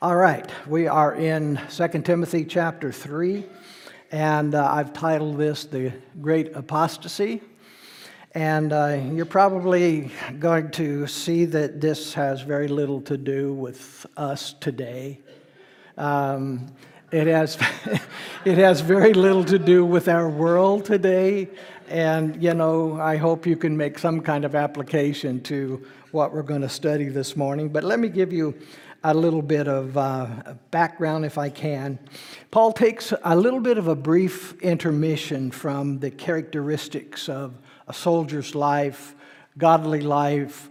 All right, we are in 2 Timothy chapter 3, and uh, I've titled this The Great Apostasy. And uh, you're probably going to see that this has very little to do with us today. Um, it, has, it has very little to do with our world today. And, you know, I hope you can make some kind of application to what we're going to study this morning. But let me give you a little bit of uh, background, if I can. Paul takes a little bit of a brief intermission from the characteristics of a soldier's life, godly life,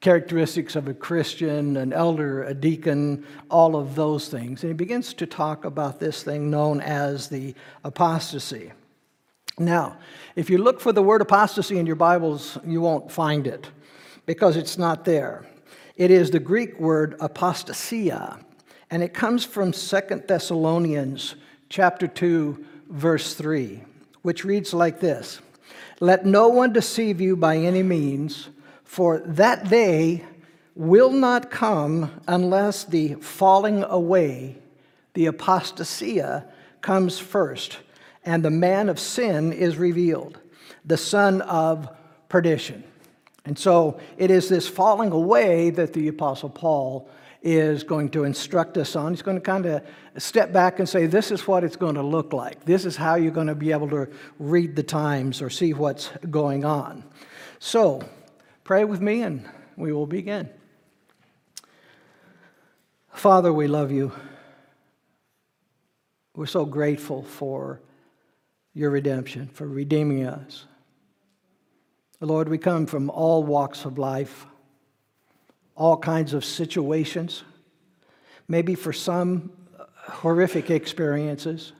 characteristics of a Christian, an elder, a deacon, all of those things. And he begins to talk about this thing known as the apostasy. Now, if you look for the word apostasy in your Bibles, you won't find it because it's not there. It is the Greek word apostasia, and it comes from Second Thessalonians chapter 2 verse 3, which reads like this: Let no one deceive you by any means, for that day will not come unless the falling away, the apostasia comes first, and the man of sin is revealed, the son of perdition. And so it is this falling away that the Apostle Paul is going to instruct us on. He's going to kind of step back and say, This is what it's going to look like. This is how you're going to be able to read the times or see what's going on. So pray with me and we will begin. Father, we love you. We're so grateful for your redemption, for redeeming us. Lord, we come from all walks of life, all kinds of situations, maybe for some horrific experiences,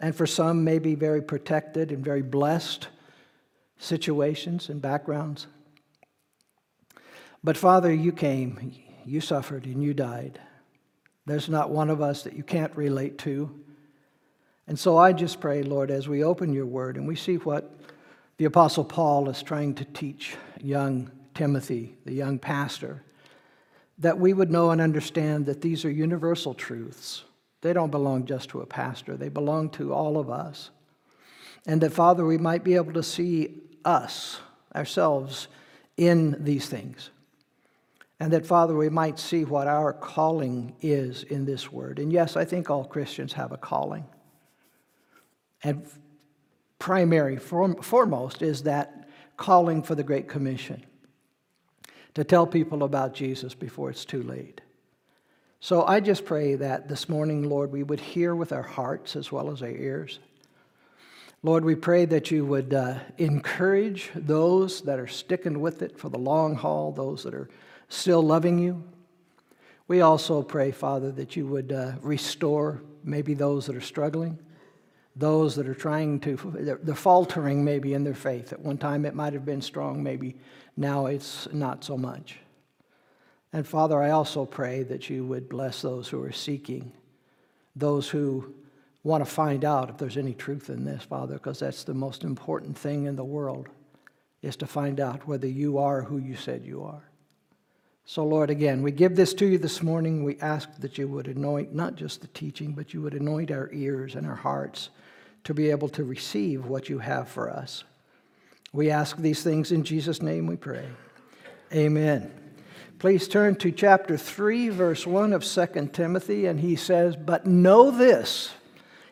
and for some maybe very protected and very blessed situations and backgrounds. But Father, you came, you suffered, and you died. There's not one of us that you can't relate to. And so I just pray, Lord, as we open your word and we see what the Apostle Paul is trying to teach young Timothy, the young pastor, that we would know and understand that these are universal truths. They don't belong just to a pastor, they belong to all of us. And that, Father, we might be able to see us, ourselves, in these things. And that, Father, we might see what our calling is in this word. And yes, I think all Christians have a calling. And primary, foremost, is that calling for the Great Commission to tell people about Jesus before it's too late. So I just pray that this morning, Lord, we would hear with our hearts as well as our ears. Lord, we pray that you would uh, encourage those that are sticking with it for the long haul, those that are still loving you. We also pray, Father, that you would uh, restore maybe those that are struggling those that are trying to, they're faltering maybe in their faith. At one time it might have been strong, maybe now it's not so much. And Father, I also pray that you would bless those who are seeking, those who want to find out if there's any truth in this, Father, because that's the most important thing in the world, is to find out whether you are who you said you are. So, Lord, again, we give this to you this morning. We ask that you would anoint not just the teaching, but you would anoint our ears and our hearts to be able to receive what you have for us. We ask these things in Jesus' name we pray. Amen. Please turn to chapter 3, verse 1 of 2 Timothy, and he says, But know this.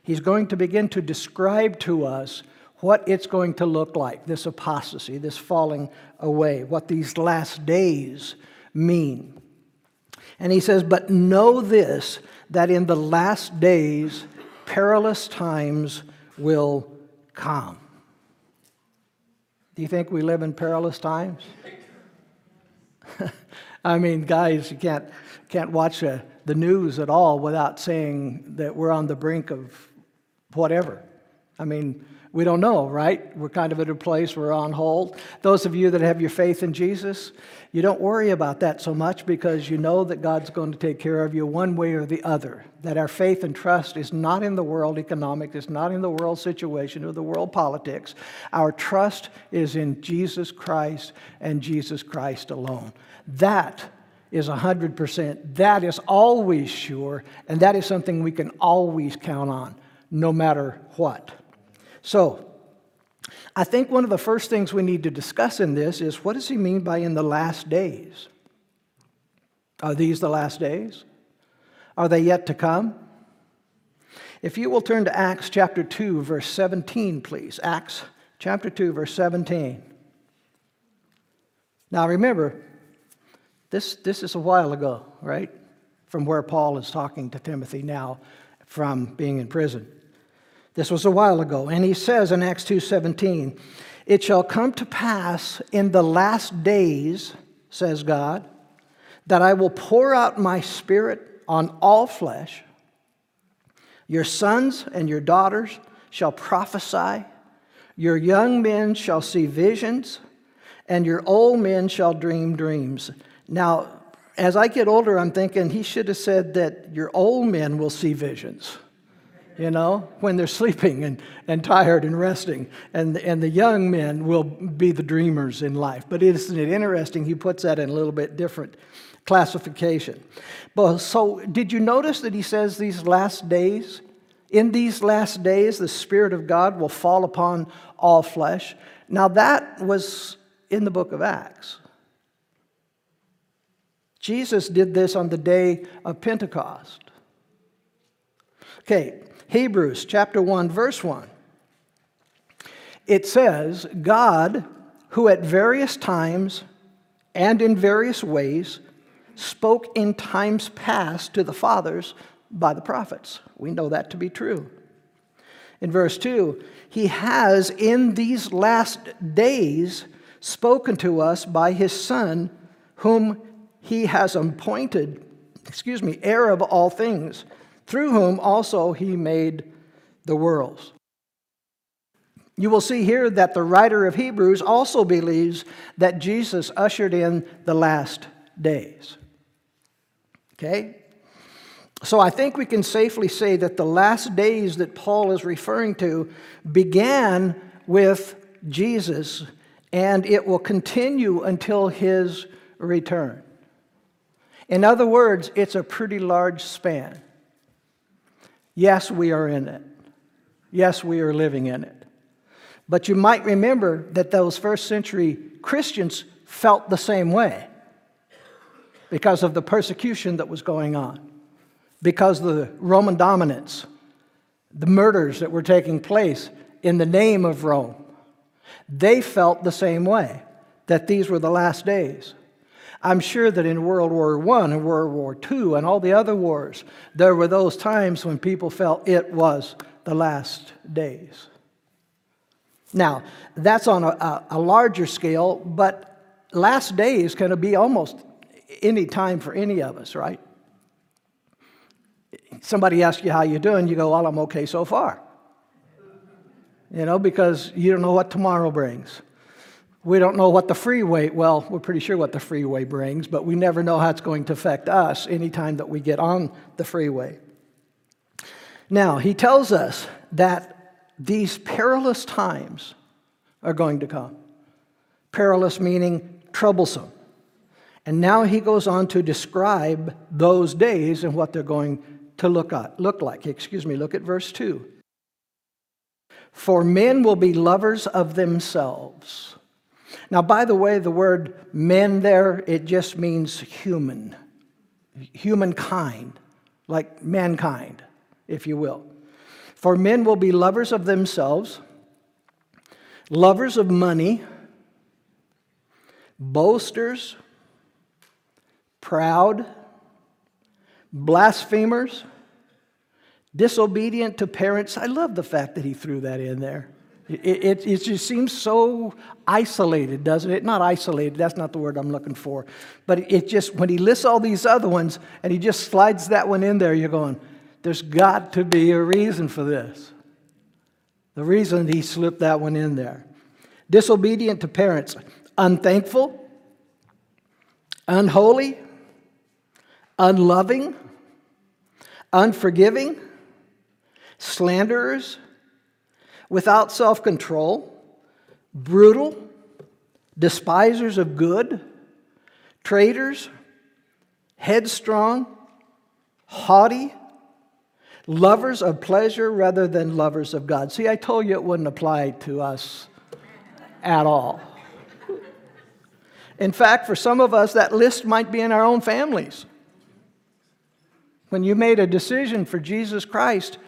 He's going to begin to describe to us what it's going to look like this apostasy, this falling away, what these last days mean. And he says, But know this, that in the last days, perilous times will come. Do you think we live in perilous times? I mean, guys, you can't, can't watch the news at all without saying that we're on the brink of whatever. I mean, we don't know, right? We're kind of at a place we're on hold. Those of you that have your faith in Jesus, you don't worry about that so much because you know that God's going to take care of you one way or the other. That our faith and trust is not in the world economic, it's not in the world situation or the world politics. Our trust is in Jesus Christ and Jesus Christ alone. That is 100%. That is always sure, and that is something we can always count on, no matter what. So, I think one of the first things we need to discuss in this is what does he mean by in the last days? Are these the last days? Are they yet to come? If you will turn to Acts chapter 2, verse 17, please. Acts chapter 2, verse 17. Now remember, this, this is a while ago, right? From where Paul is talking to Timothy now from being in prison. This was a while ago. And he says in Acts 2:17, "It shall come to pass in the last days, says God, that I will pour out my spirit on all flesh. Your sons and your daughters shall prophesy, your young men shall see visions, and your old men shall dream dreams. Now, as I get older, I'm thinking he should have said that your old men will see visions, you know, when they're sleeping and, and tired and resting. And, and the young men will be the dreamers in life. But isn't it interesting? He puts that in a little bit different classification. But so, did you notice that he says these last days? In these last days, the Spirit of God will fall upon all flesh. Now, that was in the book of Acts. Jesus did this on the day of Pentecost. Okay, Hebrews chapter 1, verse 1. It says, God, who at various times and in various ways spoke in times past to the fathers by the prophets. We know that to be true. In verse 2, he has in these last days spoken to us by his Son, whom he has appointed, excuse me, heir of all things, through whom also he made the worlds. You will see here that the writer of Hebrews also believes that Jesus ushered in the last days. Okay? So I think we can safely say that the last days that Paul is referring to began with Jesus and it will continue until his return. In other words, it's a pretty large span. Yes, we are in it. Yes, we are living in it. But you might remember that those first century Christians felt the same way because of the persecution that was going on, because of the Roman dominance, the murders that were taking place in the name of Rome. They felt the same way, that these were the last days. I'm sure that in World War I and World War II and all the other wars, there were those times when people felt it was the last days. Now, that's on a, a, larger scale, but last days can be almost any time for any of us, right? Somebody asks you how you're doing, you go, well, I'm okay so far. You know, because you don't know what tomorrow brings. We don't know what the freeway, well, we're pretty sure what the freeway brings, but we never know how it's going to affect us anytime that we get on the freeway. Now, he tells us that these perilous times are going to come. Perilous meaning troublesome. And now he goes on to describe those days and what they're going to look, at, look like. Excuse me, look at verse 2. For men will be lovers of themselves now, by the way, the word men there, it just means human, humankind, like mankind, if you will. For men will be lovers of themselves, lovers of money, boasters, proud, blasphemers, disobedient to parents. I love the fact that he threw that in there. It, it, it, just seems so isolated, doesn't it? Not isolated, that's not the word I'm looking for. But it just, when he lists all these other ones and he just slides that one in there, you're going, there's got to be a reason for this. The reason he slipped that one in there. Disobedient to parents, unthankful, unholy, unloving, unforgiving, slanderers without self control, brutal, despisers of good, traitors, headstrong, haughty, lovers of pleasure rather than lovers of God. See, I told you it wouldn't apply to us at all. In fact, for some of us, that list might be in our own families. When you made a decision for Jesus Christ,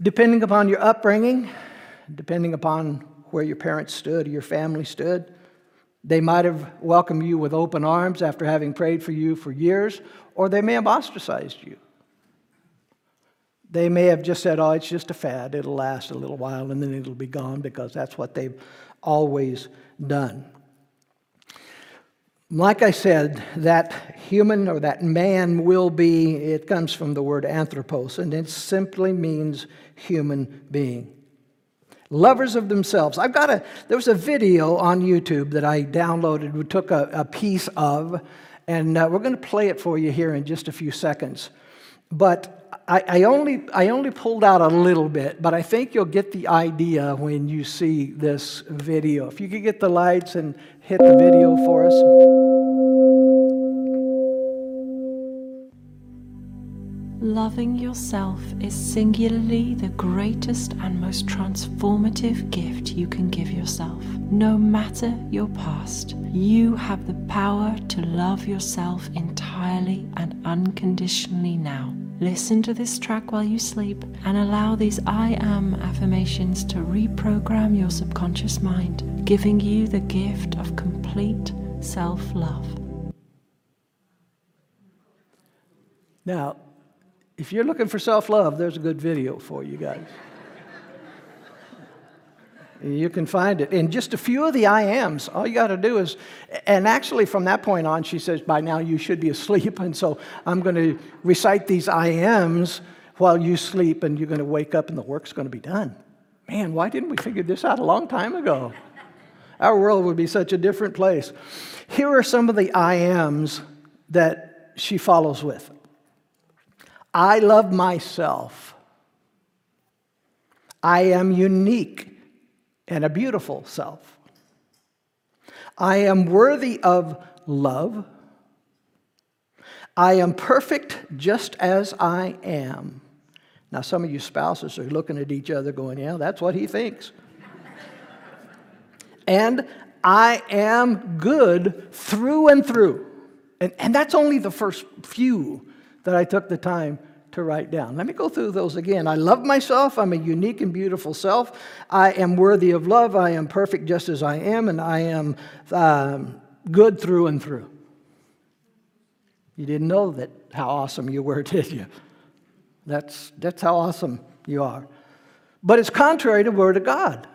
depending upon your upbringing, depending upon where your parents stood or your family stood, they might have welcomed you with open arms after having prayed for you for years, or they may have ostracized you. They may have just said, oh, it's just a fad, it'll last a little while and then it'll be gone because that's what they've always done. Like I said, that human or that man will be, it comes from the word anthropos, and it simply means human being. Lovers of themselves. I've got a, there was a video on YouTube that I downloaded, we took a, a piece of, and uh, we're going to play it for you here in just a few seconds. But I, I, only, I only pulled out a little bit, but I think you'll get the idea when you see this video. If you could get the lights and hit the video for us. Loving yourself is singularly the greatest and most transformative gift you can give yourself. No matter your past, you have the power to love yourself entirely and unconditionally now. Listen to this track while you sleep and allow these I am affirmations to reprogram your subconscious mind, giving you the gift of complete self love. Now, if you're looking for self love, there's a good video for you guys. You can find it. In just a few of the I ams, all you got to do is, and actually from that point on, she says, by now you should be asleep. And so I'm going to recite these I ams while you sleep, and you're going to wake up and the work's going to be done. Man, why didn't we figure this out a long time ago? Our world would be such a different place. Here are some of the I ams that she follows with. I love myself. I am unique and a beautiful self. I am worthy of love. I am perfect just as I am. Now, some of you spouses are looking at each other going, Yeah, that's what he thinks. and I am good through and through. And, and that's only the first few that I took the time to write down. Let me go through those again. I love myself. I'm a unique and beautiful self. I am worthy of love. I am perfect just as I am, and I am um, good through and through. You didn't know that how awesome you were, did you? That's, that's how awesome you are. But it's contrary to Word of God.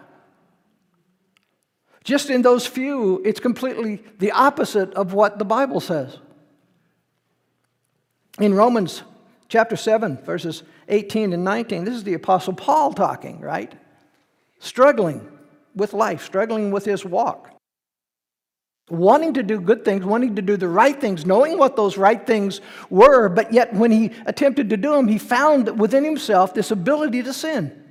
Just in those few, it's completely the opposite of what the Bible says. In Romans chapter 7, verses 18 and 19, this is the Apostle Paul talking, right? Struggling with life, struggling with his walk. Wanting to do good things, wanting to do the right things, knowing what those right things were, but yet when he attempted to do them, he found within himself this ability to sin.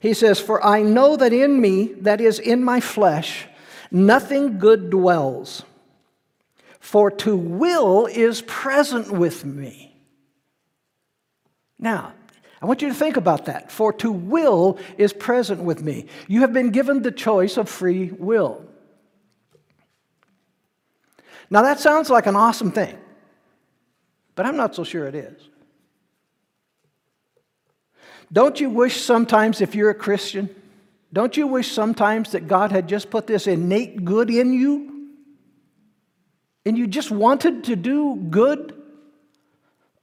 He says, For I know that in me, that is in my flesh, nothing good dwells. For to will is present with me. Now, I want you to think about that. For to will is present with me. You have been given the choice of free will. Now, that sounds like an awesome thing, but I'm not so sure it is. Don't you wish sometimes, if you're a Christian, don't you wish sometimes that God had just put this innate good in you? And you just wanted to do good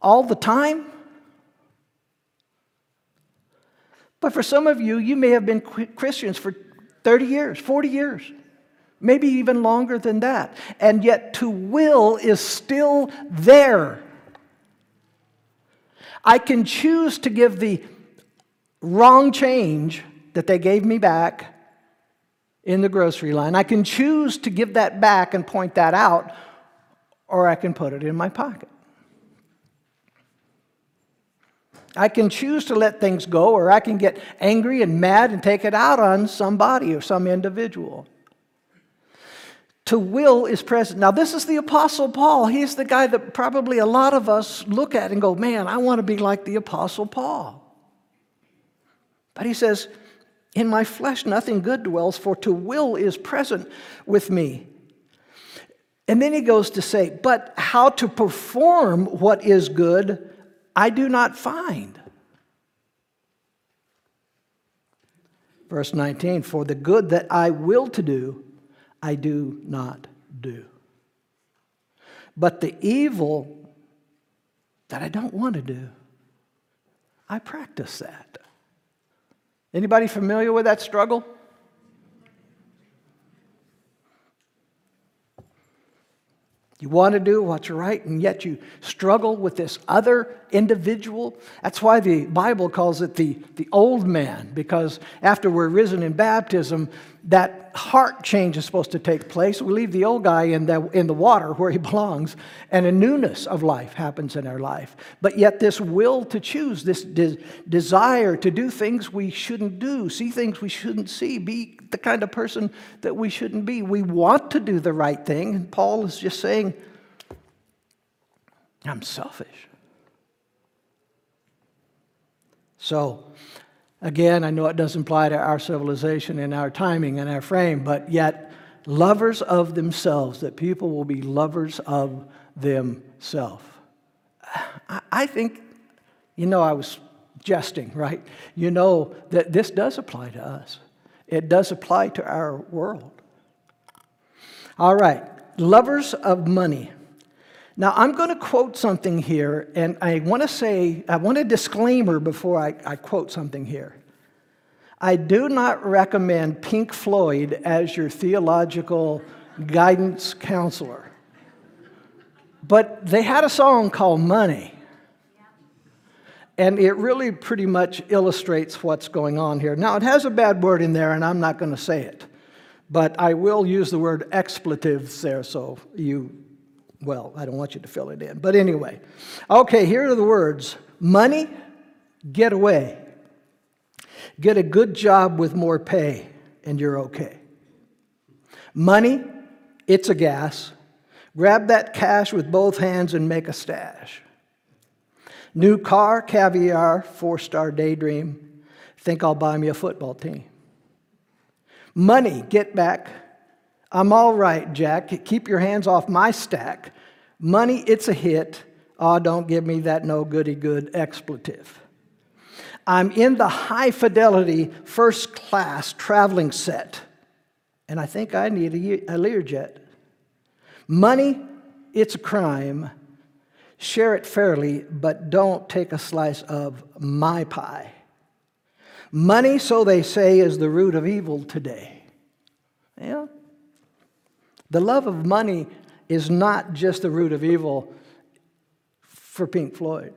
all the time? But for some of you, you may have been Christians for 30 years, 40 years, maybe even longer than that. And yet, to will is still there. I can choose to give the wrong change that they gave me back in the grocery line. I can choose to give that back and point that out, or I can put it in my pocket. I can choose to let things go, or I can get angry and mad and take it out on somebody or some individual. to will is present. Now, this is the Apostle Paul. He's the guy that probably a lot of us look at and go, man, I want to be like the Apostle Paul. But he says, In my flesh, nothing good dwells, for to will is present with me. And then he goes to say, But how to perform what is good, I do not find. Verse 19, For the good that I will to do, I do not do. But the evil that I don't want to do, I practice that. Anybody familiar with that struggle? You want to do what's right, and yet you struggle with this other individual. That's why the Bible calls it the, the old man, because after we're risen in baptism, that heart change is supposed to take place. We leave the old guy in the, in the water where he belongs, and a newness of life happens in our life. But yet, this will to choose, this de- desire to do things we shouldn't do, see things we shouldn't see, be the kind of person that we shouldn't be. We want to do the right thing, and Paul is just saying, I'm selfish. So, again, I know it doesn't apply to our civilization and our timing and our frame, but yet, lovers of themselves, that people will be lovers of themselves. I- think, you know, I was jesting, right? You know that this does apply to us, it does apply to our world. All right, lovers of money. Now, I'm going to quote something here, and I want to say, I want a disclaimer before I, I quote something here. I do not recommend Pink Floyd as your theological guidance counselor. But they had a song called Money. And it really pretty much illustrates what's going on here. Now, it has a bad word in there, and I'm not going to say it. But I will use the word expletives there, so you well, I don't want you to fill it in. But anyway, okay, here are the words money, get away. Get a good job with more pay, and you're okay. Money, it's a gas. Grab that cash with both hands and make a stash. New car, caviar, four star daydream. Think I'll buy me a football team. Money, get back. I'm all right, Jack. Keep your hands off my stack. Money, it's a hit. Oh, don't give me that no goody good expletive. I'm in the high fidelity first class traveling set, and I think I need a, a Learjet. Money, it's a crime. Share it fairly, but don't take a slice of my pie. Money, so they say, is the root of evil today. Yeah. The love of money is not just the root of evil for Pink Floyd.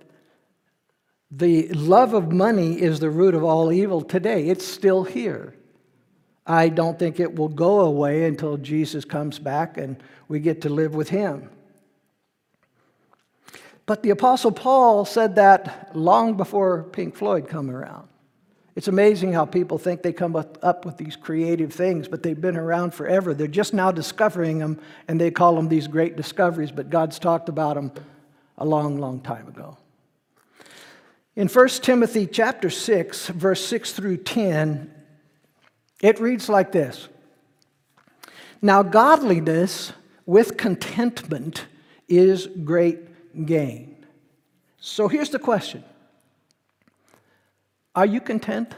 The love of money is the root of all evil today. It's still here. I don't think it will go away until Jesus comes back and we get to live with him. But the Apostle Paul said that long before Pink Floyd come around. It's amazing how people think they come up with these creative things, but they've been around forever. They're just now discovering them, and they call them these great discoveries, but God's talked about them a long, long time ago. In 1 Timothy chapter 6, verse 6 through 10, it reads like this Now, godliness with contentment is great gain. So here's the question Are you content?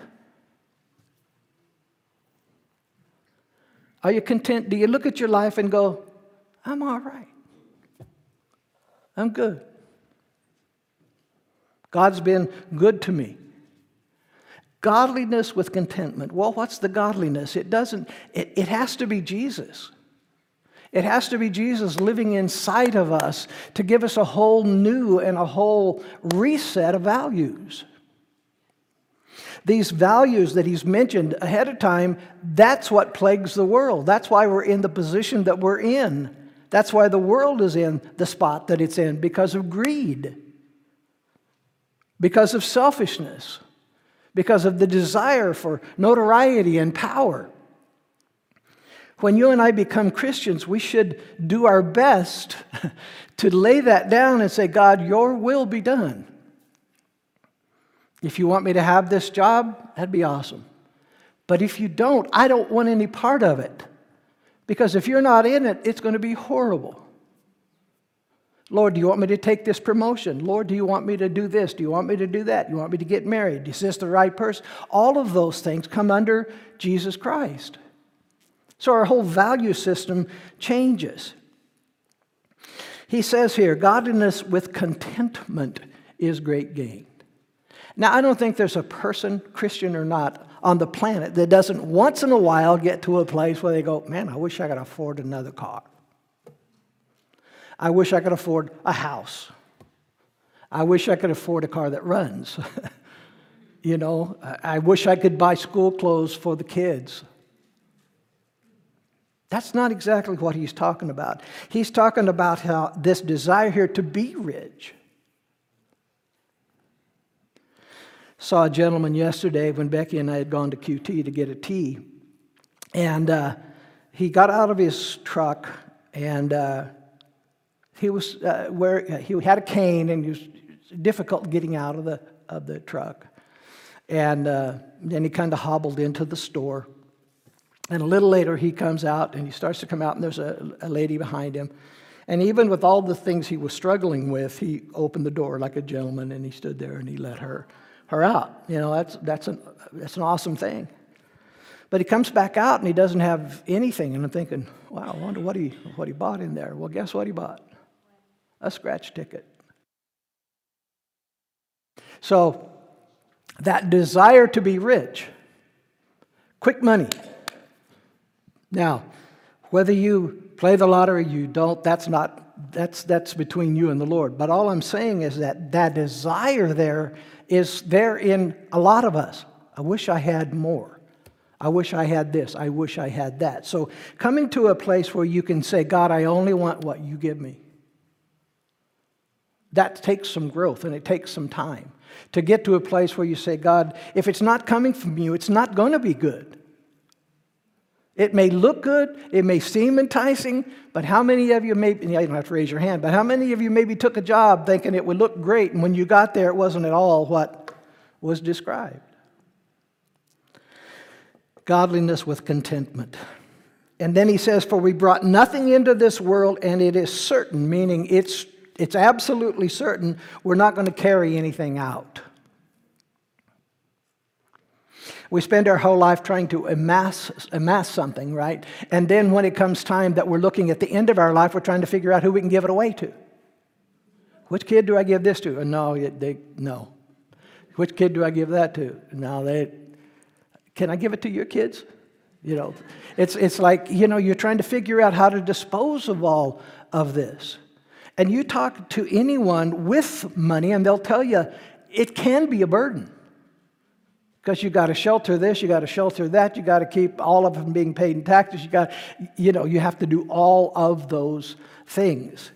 Are you content? Do you look at your life and go, I'm all right? I'm good. God's been good to me. Godliness with contentment. Well, what's the godliness? It doesn't, it, it has to be Jesus. It has to be Jesus living inside of us to give us a whole new and a whole reset of values. These values that he's mentioned ahead of time, that's what plagues the world. That's why we're in the position that we're in. That's why the world is in the spot that it's in because of greed, because of selfishness, because of the desire for notoriety and power. When you and I become Christians, we should do our best to lay that down and say, God, your will be done. If you want me to have this job, that'd be awesome. But if you don't, I don't want any part of it. Because if you're not in it, it's going to be horrible. Lord, do you want me to take this promotion? Lord, do you want me to do this? Do you want me to do that? Do you want me to get married? Is this the right person? All of those things come under Jesus Christ. So our whole value system changes. He says here, godliness with contentment is great gain. Now, I don't think there's a person, Christian or not, on the planet that doesn't once in a while get to a place where they go, Man, I wish I could afford another car. I wish I could afford a house. I wish I could afford a car that runs. you know, I wish I could buy school clothes for the kids. That's not exactly what he's talking about. He's talking about how this desire here to be rich. Saw a gentleman yesterday when Becky and I had gone to QT to get a tea, and uh, he got out of his truck and uh, he was uh, where he had a cane and he was difficult getting out of the of the truck, and uh, then he kind of hobbled into the store. And a little later, he comes out and he starts to come out, and there's a, a lady behind him. And even with all the things he was struggling with, he opened the door like a gentleman and he stood there and he let her, her out. You know, that's, that's, an, that's an awesome thing. But he comes back out and he doesn't have anything. And I'm thinking, wow, I wonder what he, what he bought in there. Well, guess what he bought? A scratch ticket. So, that desire to be rich, quick money, now, whether you play the lottery you don't, that's not that's that's between you and the Lord. But all I'm saying is that that desire there is there in a lot of us. I wish I had more. I wish I had this. I wish I had that. So coming to a place where you can say, God, I only want what you give me. That takes some growth and it takes some time to get to a place where you say, God, if it's not coming from you, it's not going to be good. It may look good, it may seem enticing, but how many of you maybe, you don't have to raise your hand, but how many of you maybe took a job thinking it would look great, and when you got there, it wasn't at all what was described? Godliness with contentment. And then he says, For we brought nothing into this world, and it is certain, meaning it's, it's absolutely certain we're not going to carry anything out. We spend our whole life trying to amass, amass something, right? And then when it comes time that we're looking at the end of our life, we're trying to figure out who we can give it away to. Which kid do I give this to? No, they, no. Which kid do I give that to? No, they, can I give it to your kids? You know, it's, it's like, you know, you're trying to figure out how to dispose of all of this. And you talk to anyone with money, and they'll tell you it can be a burden because you got to shelter this, you got to shelter that, you got to keep all of them being paid in taxes. You got, you know, you have to do all of those things.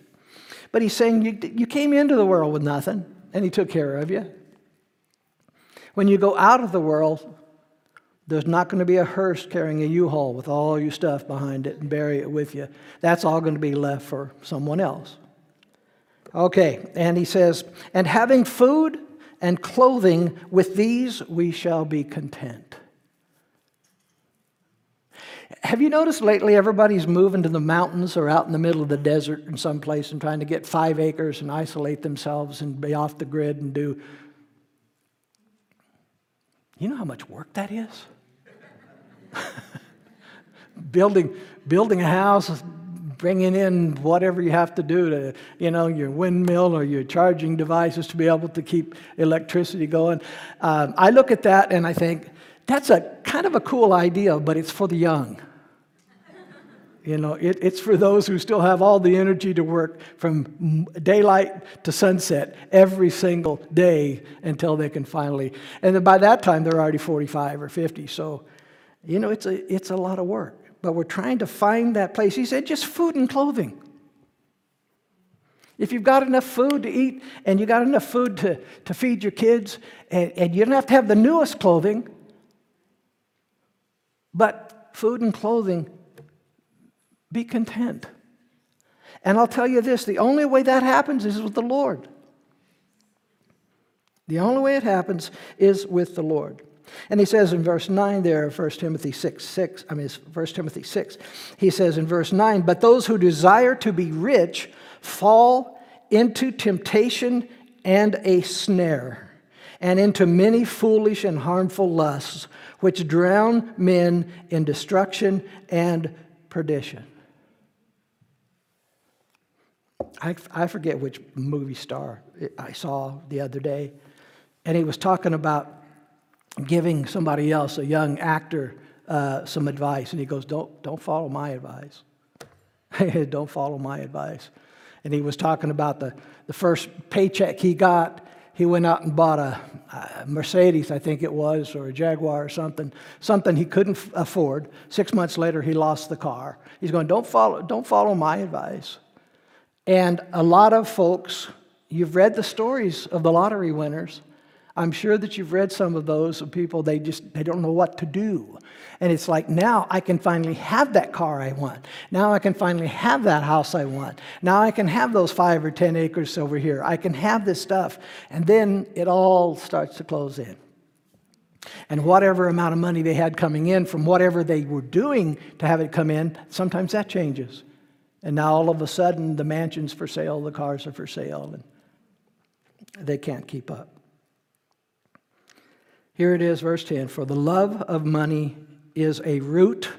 But he's saying you, you came into the world with nothing, and he took care of you. When you go out of the world, there's not going to be a hearse carrying a U-Haul with all your stuff behind it and bury it with you. That's all going to be left for someone else. Okay, and he says, and having food and clothing, with these we shall be content. Have you noticed lately everybody's moving to the mountains or out in the middle of the desert in some place and trying to get five acres and isolate themselves and be off the grid and do. You know how much work that is? building, building a house, bringing in whatever you have to do to, you know, your windmill or your charging devices to be able to keep electricity going. Um, I look at that and I think, that's a kind of a cool idea, but it's for the young. You know, it, it's for those who still have all the energy to work from daylight to sunset every single day until they can finally. And then by that time, they're already 45 or 50. So, you know, it's a, it's a lot of work but we're trying to find that place. He said, just food and clothing. If you've got enough food to eat and you got enough food to, to feed your kids, and, and you don't have to have the newest clothing, but food and clothing Be content. And I'll tell you this the only way that happens is with the Lord. The only way it happens is with the Lord. And he says in verse 9 there, 1 Timothy 6, 6, I mean, it's 1 Timothy 6, he says in verse 9, but those who desire to be rich fall into temptation and a snare, and into many foolish and harmful lusts, which drown men in destruction and perdition. I, I forget which movie star I saw the other day, and he was talking about giving somebody else, a young actor, uh, some advice, and he goes, "Don't don't follow my advice. don't follow my advice." And he was talking about the the first paycheck he got. He went out and bought a, a Mercedes, I think it was, or a Jaguar or something, something he couldn't f- afford. Six months later, he lost the car. He's going, "Don't follow don't follow my advice." And a lot of folks, you've read the stories of the lottery winners. I'm sure that you've read some of those of people they just they don't know what to do. And it's like now I can finally have that car I want. Now I can finally have that house I want. Now I can have those 5 or 10 acres over here. I can have this stuff. And then it all starts to close in. And whatever amount of money they had coming in from whatever they were doing to have it come in, sometimes that changes. And now all of a sudden, the mansion's for sale, the cars are for sale, and they can't keep up. Here it is, verse 10 For the love of money is a root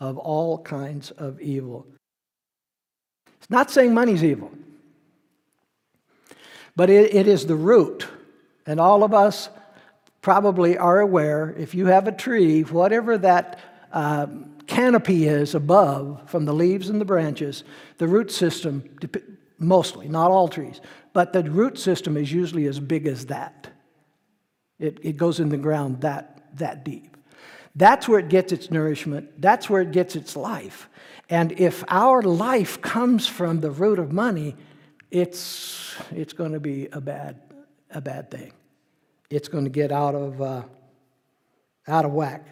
of all kinds of evil. It's not saying money's evil, but it, it is the root. And all of us probably are aware if you have a tree, whatever that um, canopy is above from the leaves and the branches, the root system, mostly, not all trees, but the root system is usually as big as that. It, it goes in the ground that, that deep. That's where it gets its nourishment, that's where it gets its life. And if our life comes from the root of money, it's, it's going to be a bad, a bad thing. It's going to get out of, uh, out of whack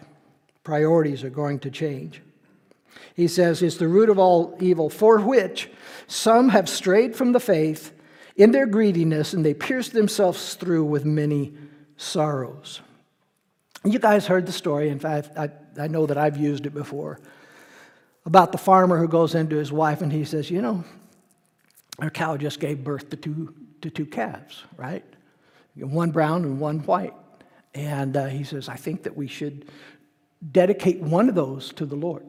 priorities are going to change. He says, It's the root of all evil, for which some have strayed from the faith in their greediness, and they pierced themselves through with many sorrows. You guys heard the story. In fact, I, I know that I've used it before about the farmer who goes into his wife and he says, You know, our cow just gave birth to two, to two calves, right? One brown and one white. And uh, he says, I think that we should dedicate one of those to the Lord.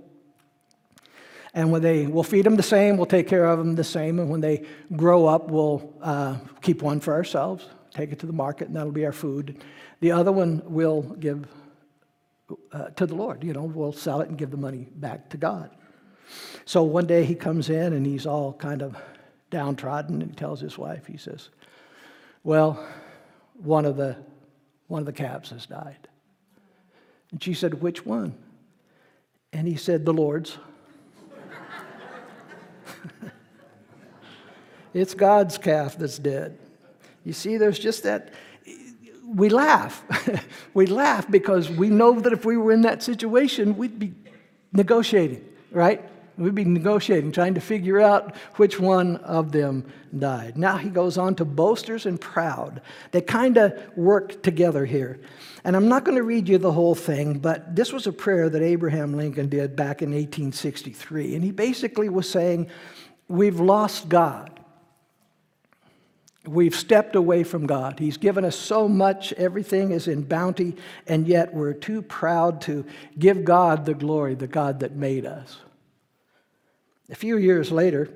And when they, we'll feed them the same, we'll take care of them the same, and when they grow up, we'll uh, keep one for ourselves, take it to the market, and that'll be our food. The other one we'll give uh, to the Lord. You know, we'll sell it and give the money back to God. So one day he comes in and he's all kind of downtrodden, and he tells his wife, he says, "Well, one of the one of the calves has died." And she said, Which one? And he said, The Lord's. it's God's calf that's dead. You see, there's just that. We laugh. we laugh because we know that if we were in that situation, we'd be negotiating, right? We'd be negotiating, trying to figure out which one of them died. Now he goes on to boasters and proud. They kind of work together here. And I'm not going to read you the whole thing, but this was a prayer that Abraham Lincoln did back in 1863. And he basically was saying, We've lost God. We've stepped away from God. He's given us so much, everything is in bounty, and yet we're too proud to give God the glory, the God that made us. A few years later,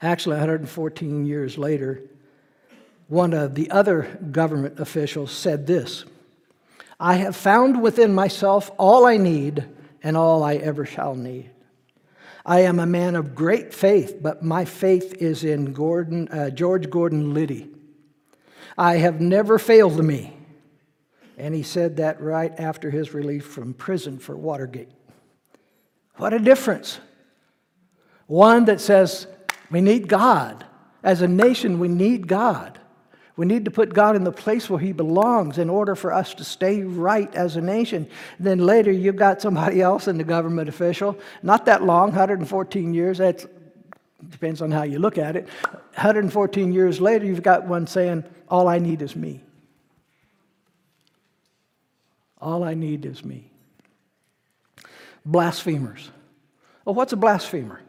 actually 114 years later, one of the other government officials said this I have found within myself all I need and all I ever shall need. I am a man of great faith, but my faith is in Gordon, uh, George Gordon Liddy. I have never failed me. And he said that right after his release from prison for Watergate. What a difference. One that says, we need God. As a nation, we need God. We need to put God in the place where He belongs in order for us to stay right as a nation. Then later, you've got somebody else in the government official, not that long, 114 years. That depends on how you look at it. 114 years later, you've got one saying, All I need is me. All I need is me. Blasphemers. Well, what's a blasphemer?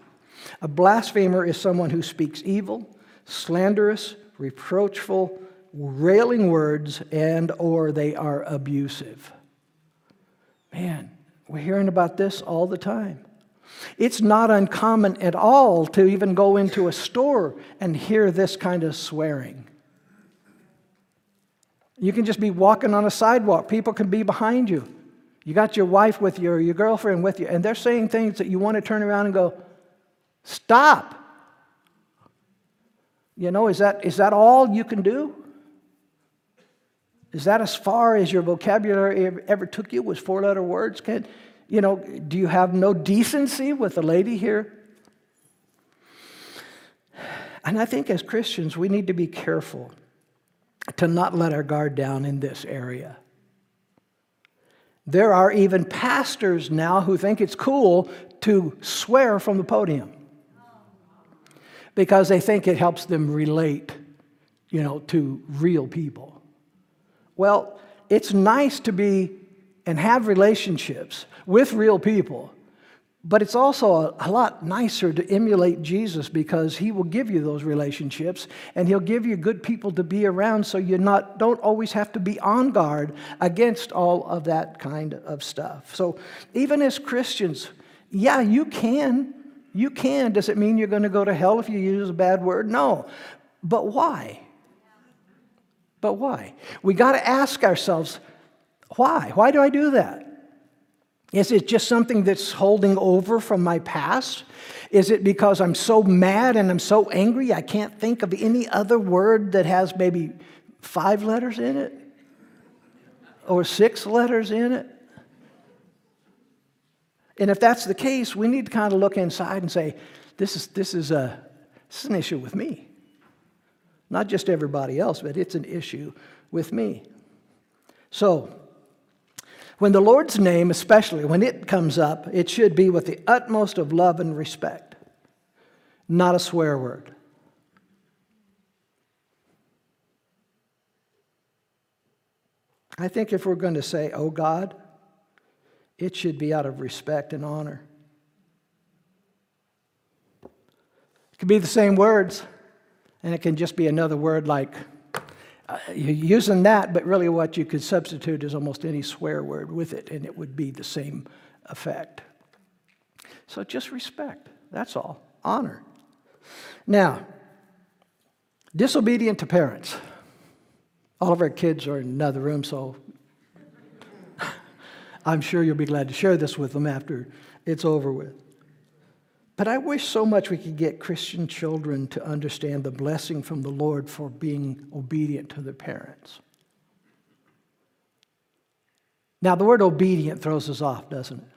A blasphemer is someone who speaks evil, slanderous, reproachful, railing words, and or they are abusive. Man, we're hearing about this all the time. It's not uncommon at all to even go into a store and hear this kind of swearing. You can just be walking on a sidewalk, people can be behind you. You got your wife with you or your girlfriend with you, and they're saying things that you want to turn around and go, Stop. You know, is that, is that all you can do? Is that as far as your vocabulary ever, took you? Was four letter words? Can, you know, do you have no decency with a lady here? And I think as Christians, we need to be careful to not let our guard down in this area. There are even pastors now who think it's cool to swear from the podium because they think it helps them relate, you know, to real people. Well, it's nice to be and have relationships with real people, but it's also a, lot nicer to emulate Jesus because he will give you those relationships and he'll give you good people to be around so you not don't always have to be on guard against all of that kind of stuff. So even as Christians, yeah, you can you can. Does it mean you're going to go to hell if you use a bad word? No. But why? But why? We got to ask ourselves, why? Why do I do that? Is it just something that's holding over from my past? Is it because I'm so mad and I'm so angry I can't think of any other word that has maybe five letters in it? Or six letters in it? And if that's the case, we need to kind of look inside and say, this is, this is, a, this is an issue with me. Not just everybody else, but it's an issue with me. So, when the Lord's name, especially when it comes up, it should be with the utmost of love and respect, not a swear word. I think if we're going to say, oh God, it should be out of respect and honor. It could be the same words, and it can just be another word like uh, you're using that, but really what you could substitute is almost any swear word with it, and it would be the same effect. So just respect, that's all. Honor. Now, disobedient to parents. All of our kids are in another room, so I'm sure you'll be glad to share this with them after it's over with. But I wish so much we could get Christian children to understand the blessing from the Lord for being obedient to their parents. Now, the word obedient throws us off, doesn't it?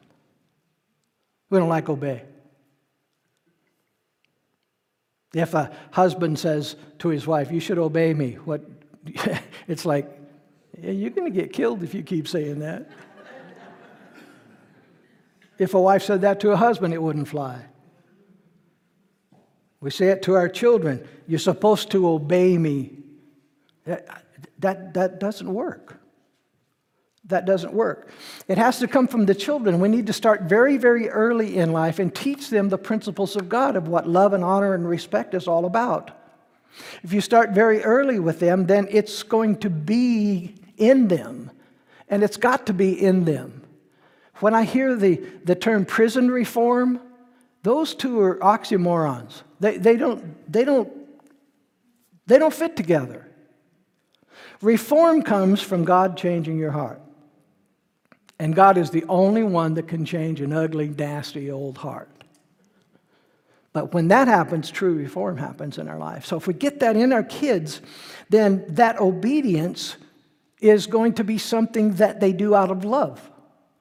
We don't like obey. If a husband says to his wife, You should obey me, what it's like, you're going to get killed if you keep saying that. If a wife said that to a husband, it wouldn't fly. We say it to our children you're supposed to obey me. That, that, that doesn't work. That doesn't work. It has to come from the children. We need to start very, very early in life and teach them the principles of God of what love and honor and respect is all about. If you start very early with them, then it's going to be in them, and it's got to be in them. When I hear the, the term prison reform, those two are oxymorons. They, they, don't, they, don't, they don't fit together. Reform comes from God changing your heart. And God is the only one that can change an ugly, nasty old heart. But when that happens, true reform happens in our life. So if we get that in our kids, then that obedience is going to be something that they do out of love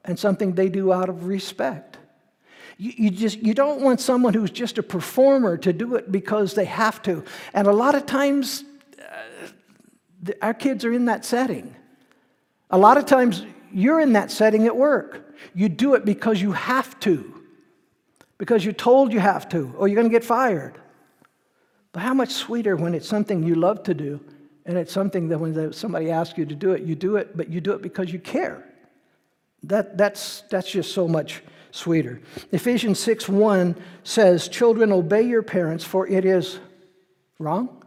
and something they do out of respect. You, you, just you don't want someone who's just a performer to do it because they have to. And a lot of times uh, our kids are in that setting. A lot of times you're in that setting at work. You do it because you have to, because you're told you have to, or you're going to get fired. But how much sweeter when it's something you love to do and it's something that when somebody asks you to do it, you do it, but you do it because you care. That, that's, that's just so much sweeter. Ephesians 6 1 says, Children, obey your parents, for it is wrong,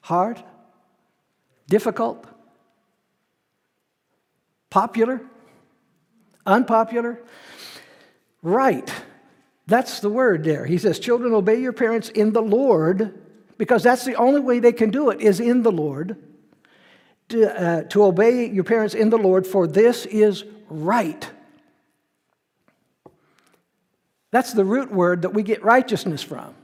hard, difficult, popular, unpopular, right. That's the word there. He says, Children, obey your parents in the Lord, because that's the only way they can do it, is in the Lord. To, uh, to obey your parents in the Lord, for this is right. That's the root word that we get righteousness from.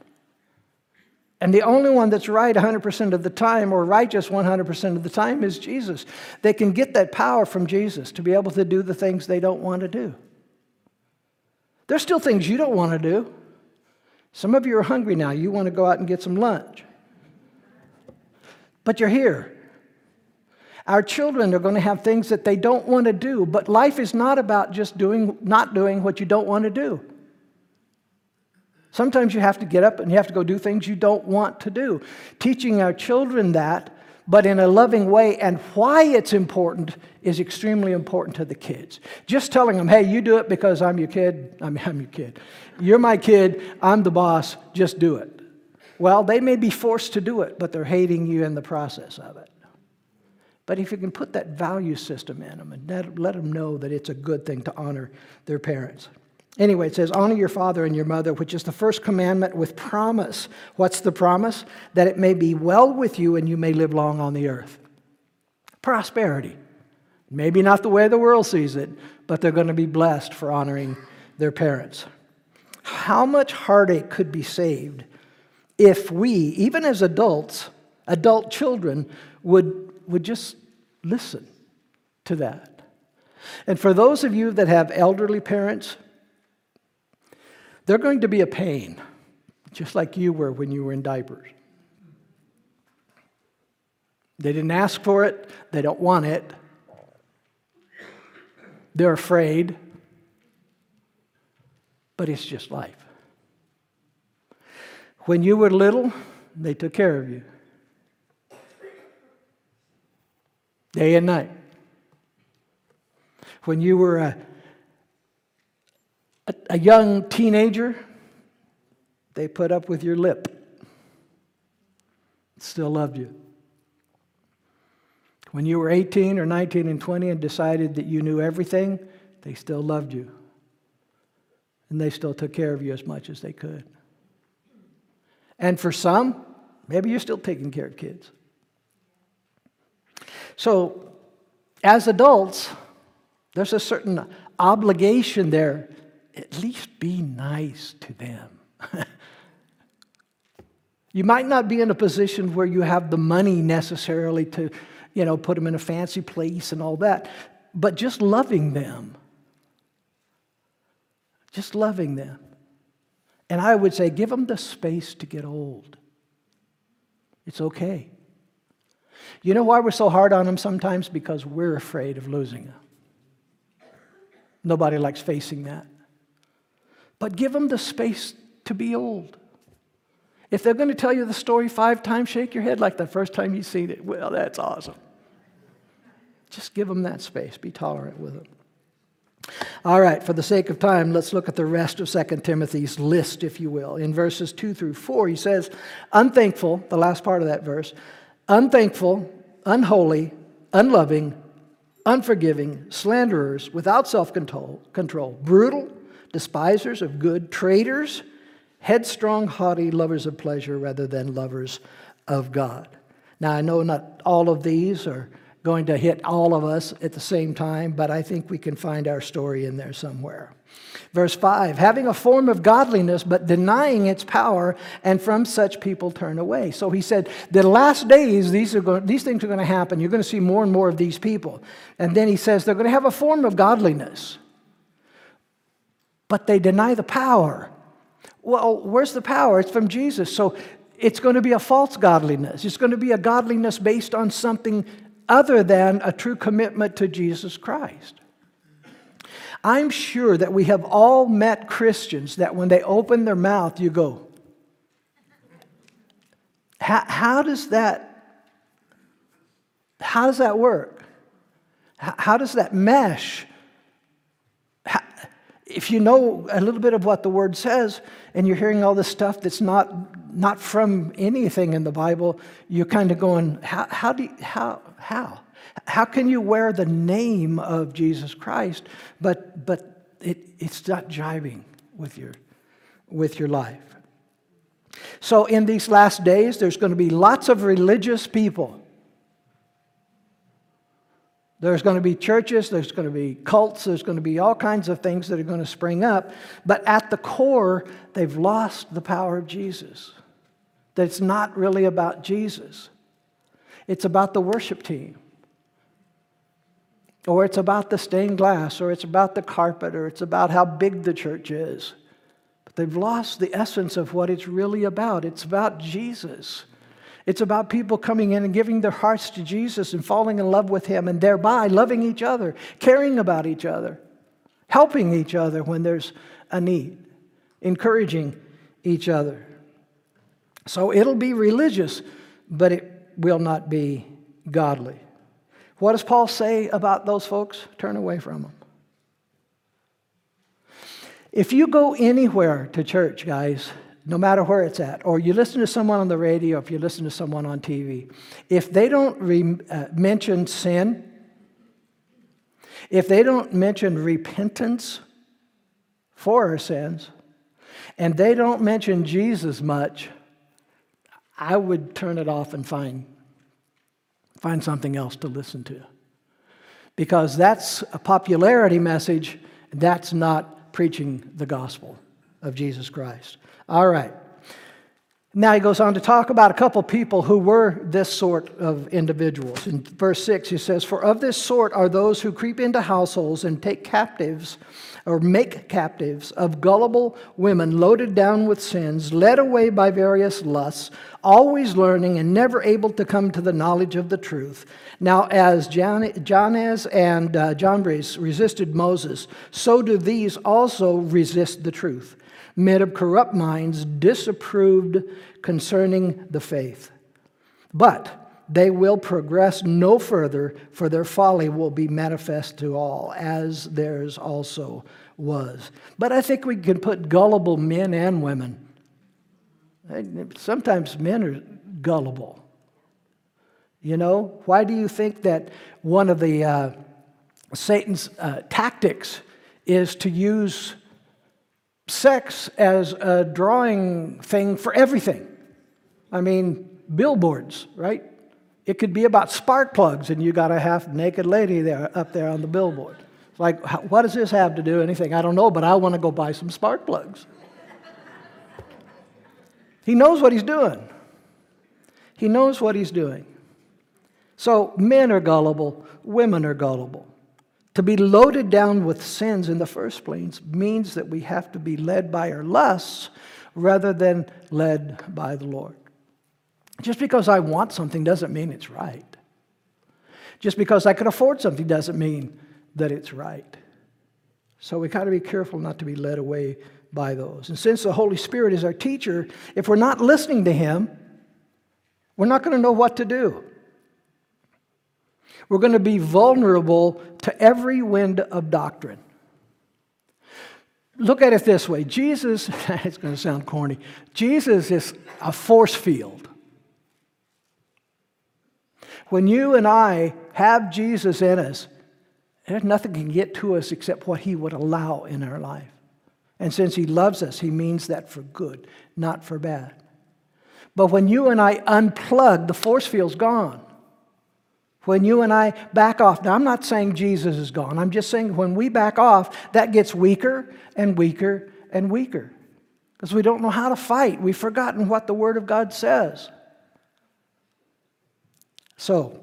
And the only one that's right 100% of the time or righteous 100% of the time is Jesus. They can get that power from Jesus to be able to do the things they don't want to do. There's still things you don't want to do. Some of you are hungry now. You want to go out and get some lunch. But you're here. Our children are going to have things that they don't want to do, but life is not about just doing not doing what you don't want to do. Sometimes you have to get up and you have to go do things you don't want to do. Teaching our children that, but in a loving way, and why it's important is extremely important to the kids. Just telling them, hey, you do it because I'm your kid. I mean, I'm your kid. You're my kid. I'm the boss. Just do it. Well, they may be forced to do it, but they're hating you in the process of it. But if you can put that value system in them and let, them know that it's a good thing to honor their parents. Anyway, it says, Honor your father and your mother, which is the first commandment with promise. What's the promise? That it may be well with you and you may live long on the earth. Prosperity. Maybe not the way the world sees it, but they're going to be blessed for honoring their parents. How much heartache could be saved if we, even as adults, adult children, would, would just listen to that? And for those of you that have elderly parents, they're going to be a pain, just like you were when you were in diapers. They didn't ask for it, they don't want it, they're afraid, but it's just life. When you were little, they took care of you day and night. When you were a a, a young teenager, they put up with your lip. Still loved you. When you were 18 or 19 and 20 and decided that you knew everything, they still loved you. And they still took care of you as much as they could. And for some, maybe you're still taking care of kids. So, as adults, there's a certain obligation there at least be nice to them. you might not be in a position where you have the money necessarily to, you know, put them in a fancy place and all that, but just loving them. Just loving them. And I would say, give them the space to get old. It's okay. You know why we're so hard on them sometimes? Because we're afraid of losing them. Nobody likes facing that but give them the space to be old. If they're going to tell you the story five times, shake your head like the first time you've seen it. Well, that's awesome. Just give them that space. Be tolerant with them. All right, for the sake of time, let's look at the rest of 2 Timothy's list, if you will. In verses 2 through 4, he says, Unthankful, the last part of that verse, unthankful, unholy, unloving, unforgiving, slanderers, without self control, brutal despisers of good, traitors, headstrong, haughty, lovers of pleasure rather than lovers of God. Now, I know not all of these are going to hit all of us at the same time, but I think we can find our story in there somewhere. Verse 5 having a form of godliness, but denying its power, and from such people turn away. So he said, The last days, these, are going, these things are going to happen. You're going to see more and more of these people. And then he says, They're going to have a form of godliness but they deny the power. Well, where's the power? It's from Jesus. So it's going to be a false godliness. It's going to be a godliness based on something other than a true commitment to Jesus Christ. I'm sure that we have all met Christians that when they open their mouth, you go, how, how does that, how does that work? How, how does that mesh? How, if you know a little bit of what the word says and you're hearing all this stuff that's not, not from anything in the Bible, you're kind of going, how, how do you, how, how? How can you wear the name of Jesus Christ, but, but it, it's not jiving with your, with your life? So, in these last days, there's going to be lots of religious people. There's going to be churches, there's going to be cults, there's going to be all kinds of things that are going to spring up. But at the core, they've lost the power of Jesus. That it's not really about Jesus, it's about the worship team. Or it's about the stained glass, or it's about the carpet, or it's about how big the church is. But they've lost the essence of what it's really about. It's about Jesus. It's about people coming in and giving their hearts to Jesus and falling in love with Him, and thereby loving each other, caring about each other, helping each other when there's a need, encouraging each other. So it'll be religious, but it will not be godly. What does Paul say about those folks? Turn away from them. If you go anywhere to church, guys, no matter where it's at, or you listen to someone on the radio, if you listen to someone on TV, if they don't re- uh, mention sin, if they don't mention repentance for our sins, and they don't mention Jesus much, I would turn it off and find, find something else to listen to. Because that's a popularity message, that's not preaching the gospel of Jesus Christ. All right. Now he goes on to talk about a couple people who were this sort of individuals. In verse 6, he says, For of this sort are those who creep into households and take captives or make captives of gullible women loaded down with sins, led away by various lusts, always learning and never able to come to the knowledge of the truth. Now, as Jannes and uh, Jambres resisted Moses, so do these also resist the truth men of corrupt minds disapproved concerning the faith. But they will progress no further, for their folly will be manifest to all, as theirs also was. But I think we can put gullible men and women. Sometimes men are gullible. You know, why do you think that one of the uh, Satan's uh, tactics is to use sex as a drawing thing for everything. I mean, billboards, right? It could be about spark plugs, and you got a half naked lady there up there on the billboard. It's like, what does this have to do anything? I don't know, but I want to go buy some spark plugs. he knows what he's doing. He knows what he's doing. So men are gullible, women are gullible. To be loaded down with sins in the first place means that we have to be led by our lusts rather than led by the Lord. Just because I want something doesn't mean it's right. Just because I can afford something doesn't mean that it's right. So we got to be careful not to be led away by those. And since the Holy Spirit is our teacher, if we're not listening to Him, we're not going to know what to do. We're going to be vulnerable to every wind of doctrine. Look at it this way Jesus, it's going to sound corny, Jesus is a force field. When you and I have Jesus in us, there's nothing can get to us except what he would allow in our life. And since he loves us, he means that for good, not for bad. But when you and I unplug, the force field's gone. When you and I back off, now I'm not saying Jesus is gone. I'm just saying when we back off, that gets weaker and weaker and weaker because we don't know how to fight. We've forgotten what the Word of God says. So,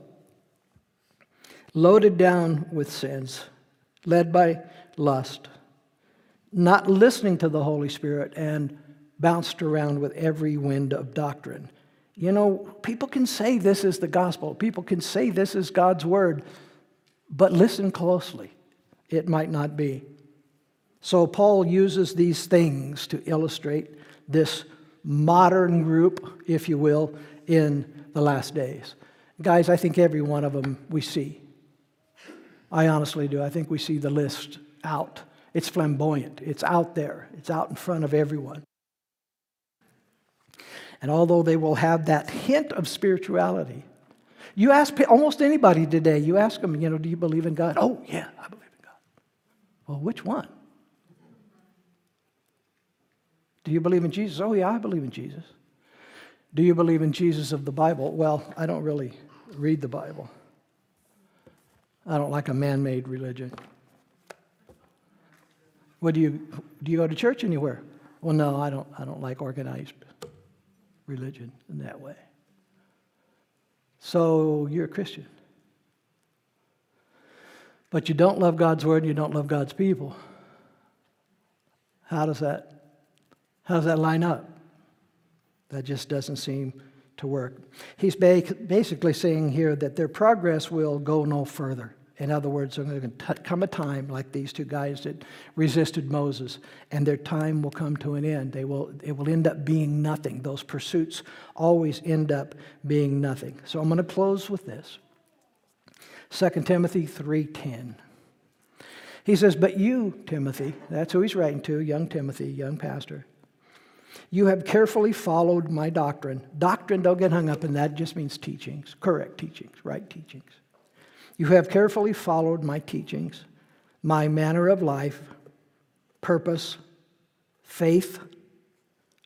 loaded down with sins, led by lust, not listening to the Holy Spirit, and bounced around with every wind of doctrine. You know, people can say this is the gospel, people can say this is God's word, but listen closely. It might not be. So, Paul uses these things to illustrate this modern group, if you will, in the last days. Guys, I think every one of them we see. I honestly do. I think we see the list out. It's flamboyant, it's out there, it's out in front of everyone. And although they will have that hint of spirituality, you ask almost anybody today, you ask them, you know, do you believe in God? Oh, yeah, I believe in God. Well, which one? Do you believe in Jesus? Oh, yeah, I believe in Jesus. Do you believe in Jesus of the Bible? Well, I don't really read the Bible. I don't like a man made religion. What do you do you go to church anywhere? Well, no, I don't I don't like organized religion in that way. So you're a Christian. But you don't love God's word and you don't love God's people. How does that how does that line up? That just doesn't seem to work. He's ba- basically saying here that their progress will go no further. In other words, there's going to come a time like these two guys that resisted Moses, and their time will come to an end. They will, it will end up being nothing. Those pursuits always end up being nothing. So I'm going to close with this. 2 Timothy 3:10. He says, "But you, Timothy, that's who he's writing to, young Timothy, young pastor. You have carefully followed my doctrine. Doctrine, don't get hung up in that, just means teachings, correct teachings, right teachings. You have carefully followed my teachings, my manner of life, purpose, faith,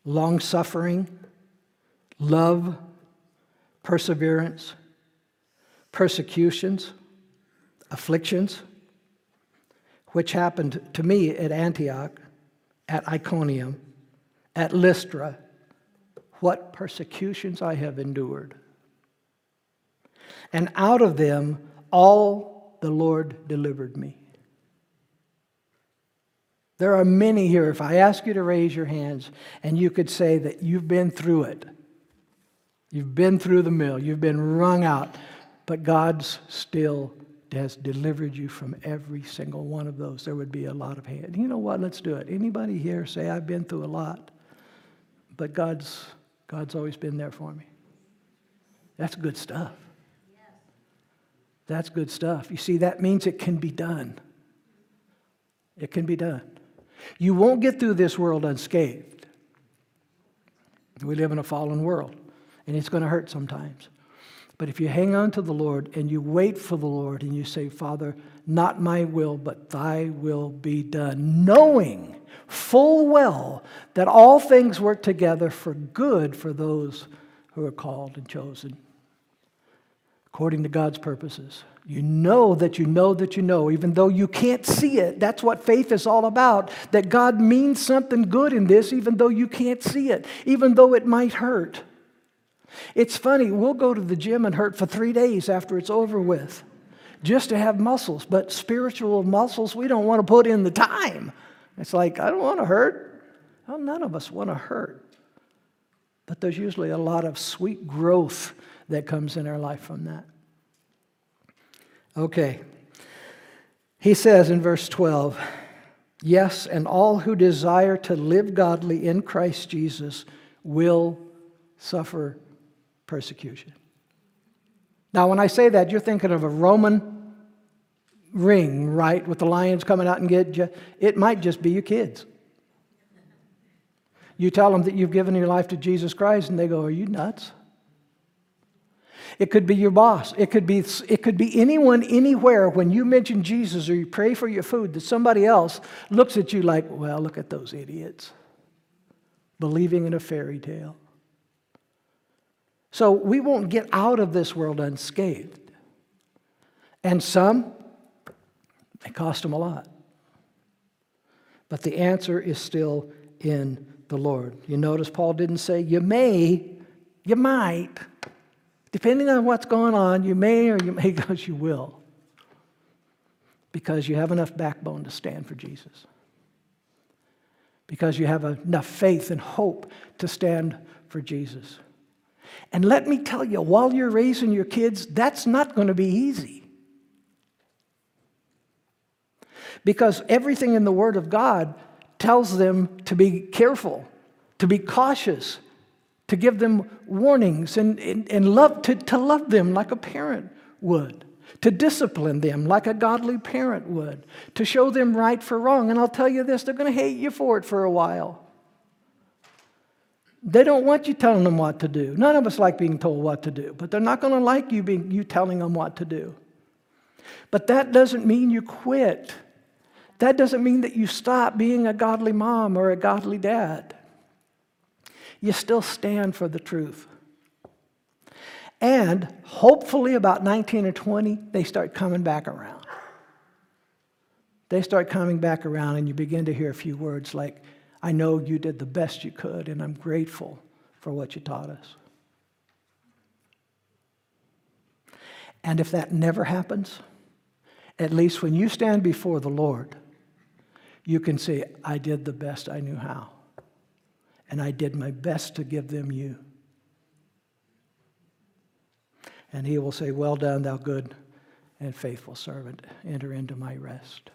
long suffering, love, perseverance, persecutions, afflictions, which happened to me at Antioch, at Iconium, at Lystra, what persecutions I have endured. And out of them all the Lord delivered me. There are many here. If I ask you to raise your hands and you could say that you've been through it, you've been through the mill, you've been wrung out, but God's still has delivered you from every single one of those, there would be a lot of hands. You know what? Let's do it. Anybody here say, I've been through a lot, but God's, God's always been there for me? That's good stuff. That's good stuff. You see, that means it can be done. It can be done. You won't get through this world unscathed. We live in a fallen world, and it's going to hurt sometimes. But if you hang on to the Lord and you wait for the Lord and you say, Father, not my will, but thy will be done, knowing full well that all things work together for good for those who are called and chosen according to God's purposes. You know that you know that you know, even though you can't see it. That's what faith is all about. That God means something good in this, even though you can't see it, even though it might hurt. It's funny, we'll go to the gym and hurt for three days after it's over with just to have muscles, but spiritual muscles, we don't want to put in the time. It's like, I don't want to hurt. Well, none of us want to hurt. But there's usually a lot of sweet growth that comes in our life from that. Okay. He says in verse 12, Yes, and all who desire to live godly in Christ Jesus will suffer persecution. Now, when I say that, you're thinking of a Roman ring, right, with the lions coming out and get you. It might just be your kids. You tell them that you've given your life to Jesus Christ, and they go, Are you nuts? It could be your boss. It could be, it could be anyone, anywhere. When you mention Jesus or you pray for your food, that somebody else looks at you like, well, look at those idiots, believing in a fairy tale. So we won't get out of this world unscathed. And some, it cost them a lot. But the answer is still in the Lord. You notice Paul didn't say, you may, you might. Depending on what's going on, you may or you may because you will. Because you have enough backbone to stand for Jesus. because you have enough faith and hope to stand for Jesus. And let me tell you, while you're raising your kids, that's not going to be easy. Because everything in the Word of God tells them to be careful, to be cautious, to give them warnings, and, and, and love, to, to love them like a parent would, to discipline them like a godly parent would, to show them right for wrong. And I'll tell you this they're going to hate you for it for a while. They don't want you telling them what to do. None of us like being told what to do, but they're not going to like you being you telling them what to do. But that doesn't mean you quit. That doesn't mean that you stop being a godly mom or a godly dad. You still stand for the truth. And hopefully, about 19 or 20, they start coming back around. They start coming back around, and you begin to hear a few words like, I know you did the best you could, and I'm grateful for what you taught us. And if that never happens, at least when you stand before the Lord, you can say, I did the best I knew how, and I did my best to give them you. And he will say, Well done, thou good and faithful servant. Enter into my rest.